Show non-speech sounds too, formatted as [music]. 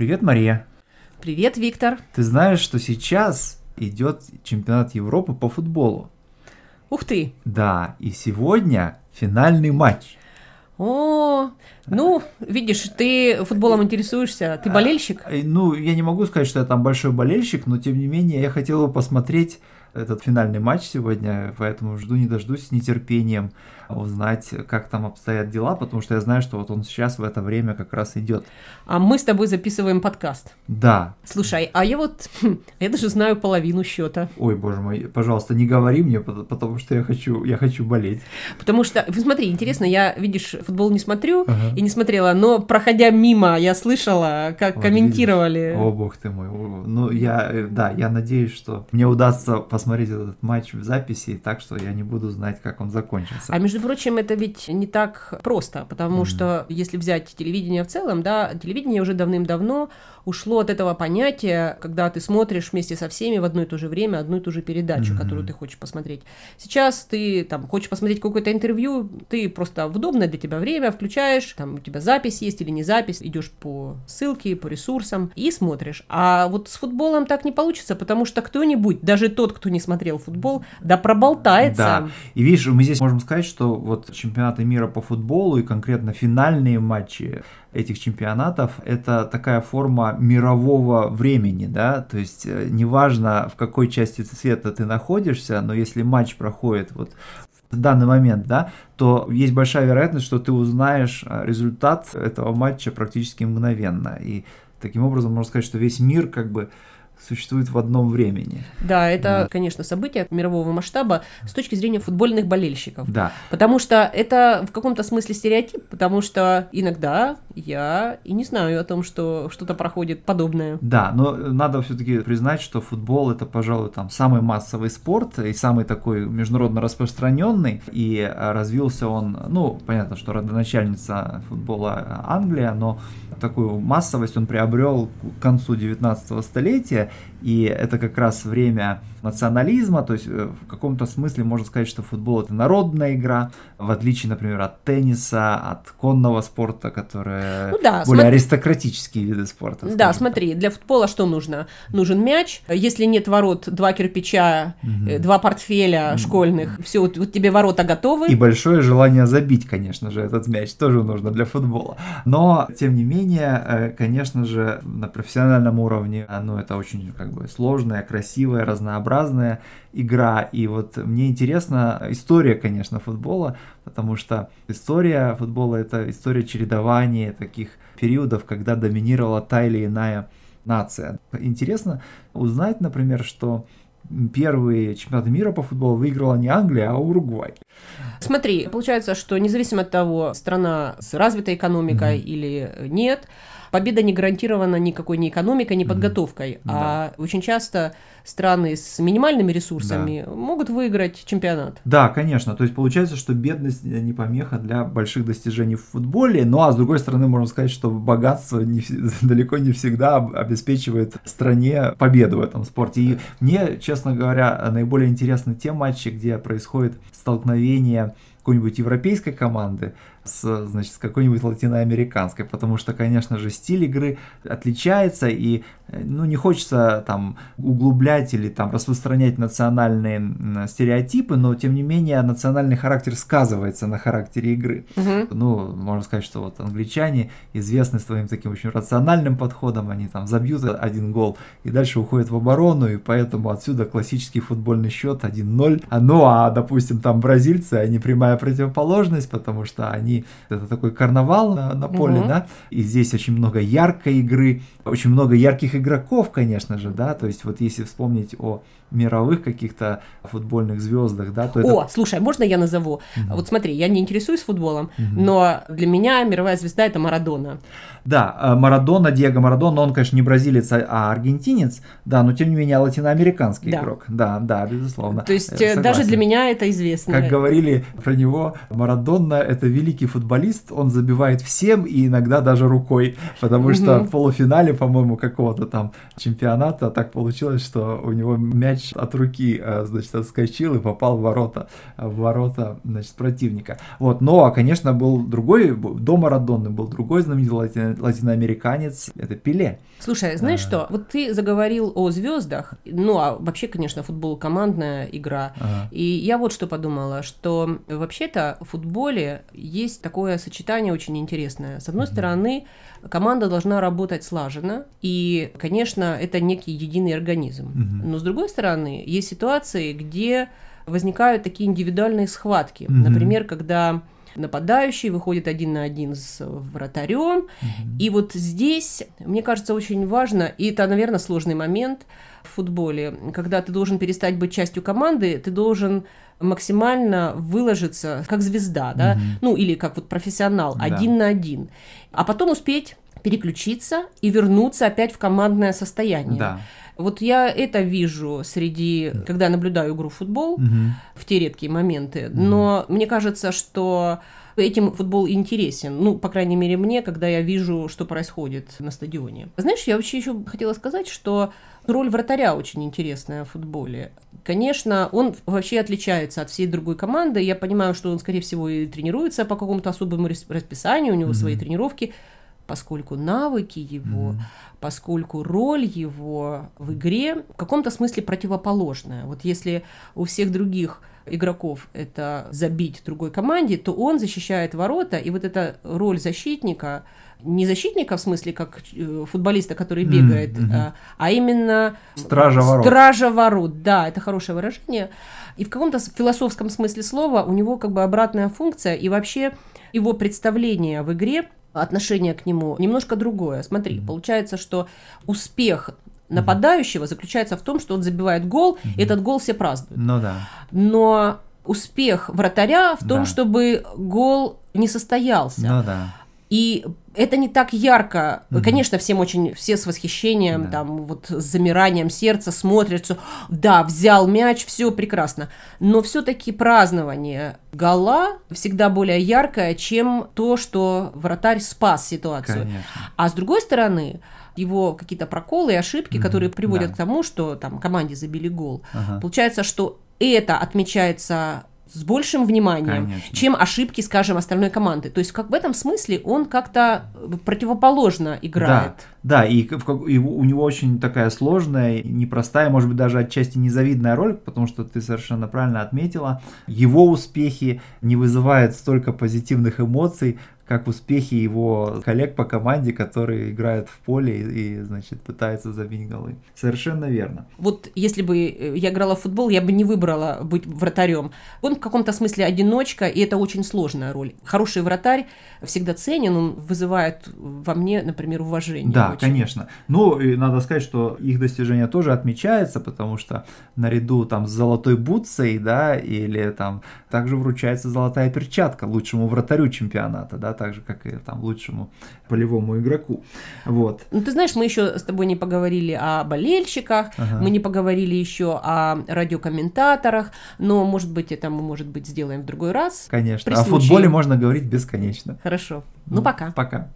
Привет, Мария. Привет, Виктор. Ты знаешь, что сейчас идет чемпионат Европы по футболу? Ух ты! Да, и сегодня финальный матч. О, ну, видишь, ты футболом интересуешься, ты болельщик? А, ну, я не могу сказать, что я там большой болельщик, но тем не менее я хотел бы посмотреть этот финальный матч сегодня, поэтому жду не дождусь с нетерпением узнать, как там обстоят дела, потому что я знаю, что вот он сейчас в это время как раз идет. А мы с тобой записываем подкаст. Да. Слушай, а я вот, я даже знаю половину счета. Ой, боже мой, пожалуйста, не говори мне, потому что я хочу, я хочу болеть. Потому что, смотри, интересно, я, видишь, футбол не смотрю ага. и не смотрела, но проходя мимо, я слышала, как вот, комментировали. Видишь? О, бог ты мой. Ну, я, э, да, я надеюсь, что мне удастся посмотреть этот матч в записи, так что я не буду знать, как он закончится. А между между прочим, это ведь не так просто, потому mm-hmm. что если взять телевидение в целом, да, телевидение уже давным-давно ушло от этого понятия, когда ты смотришь вместе со всеми в одно и то же время одну и ту же передачу, mm-hmm. которую ты хочешь посмотреть. Сейчас ты там хочешь посмотреть какое-то интервью, ты просто в удобное для тебя время включаешь, там у тебя запись есть или не запись, идешь по ссылке, по ресурсам и смотришь. А вот с футболом так не получится, потому что кто-нибудь, даже тот, кто не смотрел футбол, да проболтается. Да, и видишь, мы здесь можем сказать, что вот чемпионаты мира по футболу и конкретно финальные матчи этих чемпионатов это такая форма мирового времени, да, то есть э, неважно в какой части света ты находишься, но если матч проходит вот в данный момент, да, то есть большая вероятность, что ты узнаешь э, результат этого матча практически мгновенно. И таким образом можно сказать, что весь мир как бы существует в одном времени. Да, это, вот. конечно, событие мирового масштаба с точки зрения футбольных болельщиков. Да. Потому что это в каком-то смысле стереотип, потому что иногда я и не знаю о том, что что-то проходит подобное. Да, но надо все-таки признать, что футбол это, пожалуй, там самый массовый спорт и самый такой международно распространенный. И развился он, ну, понятно, что родоначальница футбола Англия, но такую массовость он приобрел к концу 19 столетия, и это как раз время национализма, то есть э, в каком-то смысле можно сказать, что футбол это народная игра, в отличие, например, от тенниса, от конного спорта, которые ну, да, более смотри... аристократические виды спорта. Да, смотри, для футбола что нужно? Нужен мяч, если нет ворот, два кирпича, угу. два портфеля угу. школьных, все, вот, вот тебе ворота готовы. И большое желание забить, конечно же, этот мяч тоже нужно для футбола. Но, тем не менее, э, конечно же, на профессиональном уровне, ну, это очень как бы сложная, красивая, разнообразная разнообразная игра. И вот мне интересна история, конечно, футбола, потому что история футбола это история чередования таких периодов, когда доминировала та или иная нация. Интересно узнать, например, что первые чемпионаты мира по футболу выиграла не Англия, а Уругвай. Смотри, получается, что независимо от того, страна с развитой экономикой mm-hmm. или нет, победа не гарантирована никакой ни экономикой, ни подготовкой. Mm-hmm. А да. очень часто страны с минимальными ресурсами да. могут выиграть чемпионат. Да, конечно. То есть получается, что бедность не помеха для больших достижений в футболе. Ну а с другой стороны, можно сказать, что богатство не, [laughs] далеко не всегда обеспечивает стране победу в этом спорте. И мне, честно говоря, наиболее интересны те матчи, где происходит столкновение какой-нибудь европейской команды с, значит, с какой-нибудь латиноамериканской, потому что, конечно же, стиль игры отличается, и э, ну, не хочется там углублять или там распространять национальные стереотипы, но, тем не менее, национальный характер сказывается на характере игры. Угу. Ну, можно сказать, что вот англичане известны своим таким очень рациональным подходом, они там забьют один гол и дальше уходят в оборону, и поэтому отсюда классический футбольный счет 1-0. Ну, а, допустим, там бразильцы, они прямая противоположность, потому что они это такой карнавал на, на поле, угу. да, и здесь очень много яркой игры, очень много ярких игроков, конечно же, да, то есть вот если вспомнить о мировых каких-то футбольных звездах, да, то О, слушай, а можно я назову? Угу. Вот смотри, я не интересуюсь футболом, угу. но для меня мировая звезда это Марадона. Да, э, Марадона, Диего Марадона, он, конечно, не бразилец, а, а аргентинец, да, но тем не менее латиноамериканский да. игрок. Да, да, безусловно. То есть э, даже для меня это известно. Как говорили про него, Марадона это великий великий футболист, он забивает всем и иногда даже рукой, потому что в полуфинале, по-моему, какого-то там чемпионата так получилось, что у него мяч от руки, э, значит, отскочил и попал в ворота, в ворота, значит, противника. Вот, но, конечно, был другой, до Марадонны был другой знаменитый лати, латиноамериканец, это Пеле. Слушай, знаешь а... что, вот ты заговорил о звездах, ну, а вообще, конечно, футбол командная игра, ага. и я вот что подумала, что вообще-то в футболе есть такое сочетание очень интересное. С одной mm-hmm. стороны, команда должна работать слаженно, и, конечно, это некий единый организм. Mm-hmm. Но с другой стороны, есть ситуации, где возникают такие индивидуальные схватки. Mm-hmm. Например, когда нападающий выходит один на один с вратарем. Mm-hmm. И вот здесь, мне кажется, очень важно, и это, наверное, сложный момент в футболе, когда ты должен перестать быть частью команды, ты должен максимально выложиться как звезда, да, mm-hmm. ну или как вот профессионал, да. один на один, а потом успеть переключиться и вернуться опять в командное состояние. Да. Вот я это вижу среди, когда наблюдаю игру в футбол, угу. в те редкие моменты. Угу. Но мне кажется, что этим футбол интересен. Ну, по крайней мере, мне, когда я вижу, что происходит на стадионе. Знаешь, я вообще еще хотела сказать, что роль вратаря очень интересная в футболе. Конечно, он вообще отличается от всей другой команды. Я понимаю, что он, скорее всего, и тренируется по какому-то особому расписанию, у него mm-hmm. свои тренировки поскольку навыки его, mm-hmm. поскольку роль его в игре в каком-то смысле противоположная. Вот если у всех других игроков это забить другой команде, то он защищает ворота, и вот эта роль защитника, не защитника в смысле как э, футболиста, который бегает, mm-hmm. а именно стража ворот. Стража ворот, да, это хорошее выражение. И в каком-то философском смысле слова у него как бы обратная функция, и вообще его представление в игре отношение к нему немножко другое. Смотри, mm-hmm. получается, что успех нападающего mm-hmm. заключается в том, что он забивает гол, mm-hmm. и этот гол все празднуют. Ну да. Но успех вратаря в том, да. чтобы гол не состоялся. Ну да. И это не так ярко. Угу. Конечно, всем очень, все с восхищением, да. там, вот с замиранием сердца смотрят, что да, взял мяч, все прекрасно. Но все-таки празднование гола всегда более яркое, чем то, что вратарь спас ситуацию. Конечно. А с другой стороны, его какие-то проколы и ошибки, угу. которые приводят да. к тому, что там команде забили гол. Ага. Получается, что это отмечается с большим вниманием, Конечно. чем ошибки, скажем, остальной команды. То есть как в этом смысле он как-то противоположно играет. Да, да и, и у него очень такая сложная, непростая, может быть, даже отчасти незавидная роль, потому что ты совершенно правильно отметила, его успехи не вызывают столько позитивных эмоций, как успехи его коллег по команде, которые играют в поле и, и значит, пытаются забить голы. Совершенно верно. Вот если бы э, я играла в футбол, я бы не выбрала быть вратарем. Он в каком-то смысле одиночка, и это очень сложная роль. Хороший вратарь всегда ценен, он вызывает во мне, например, уважение. Да, очень. конечно. Ну, надо сказать, что их достижение тоже отмечается, потому что наряду там с золотой бутсой, да, или там также вручается золотая перчатка лучшему вратарю чемпионата, да, так же, как и там лучшему полевому игроку. Вот. Ну, ты знаешь, мы еще с тобой не поговорили о болельщиках, ага. мы не поговорили еще о радиокомментаторах, но, может быть, это мы, может быть, сделаем в другой раз. Конечно. О футболе можно говорить бесконечно. Хорошо. Ну, пока. Пока.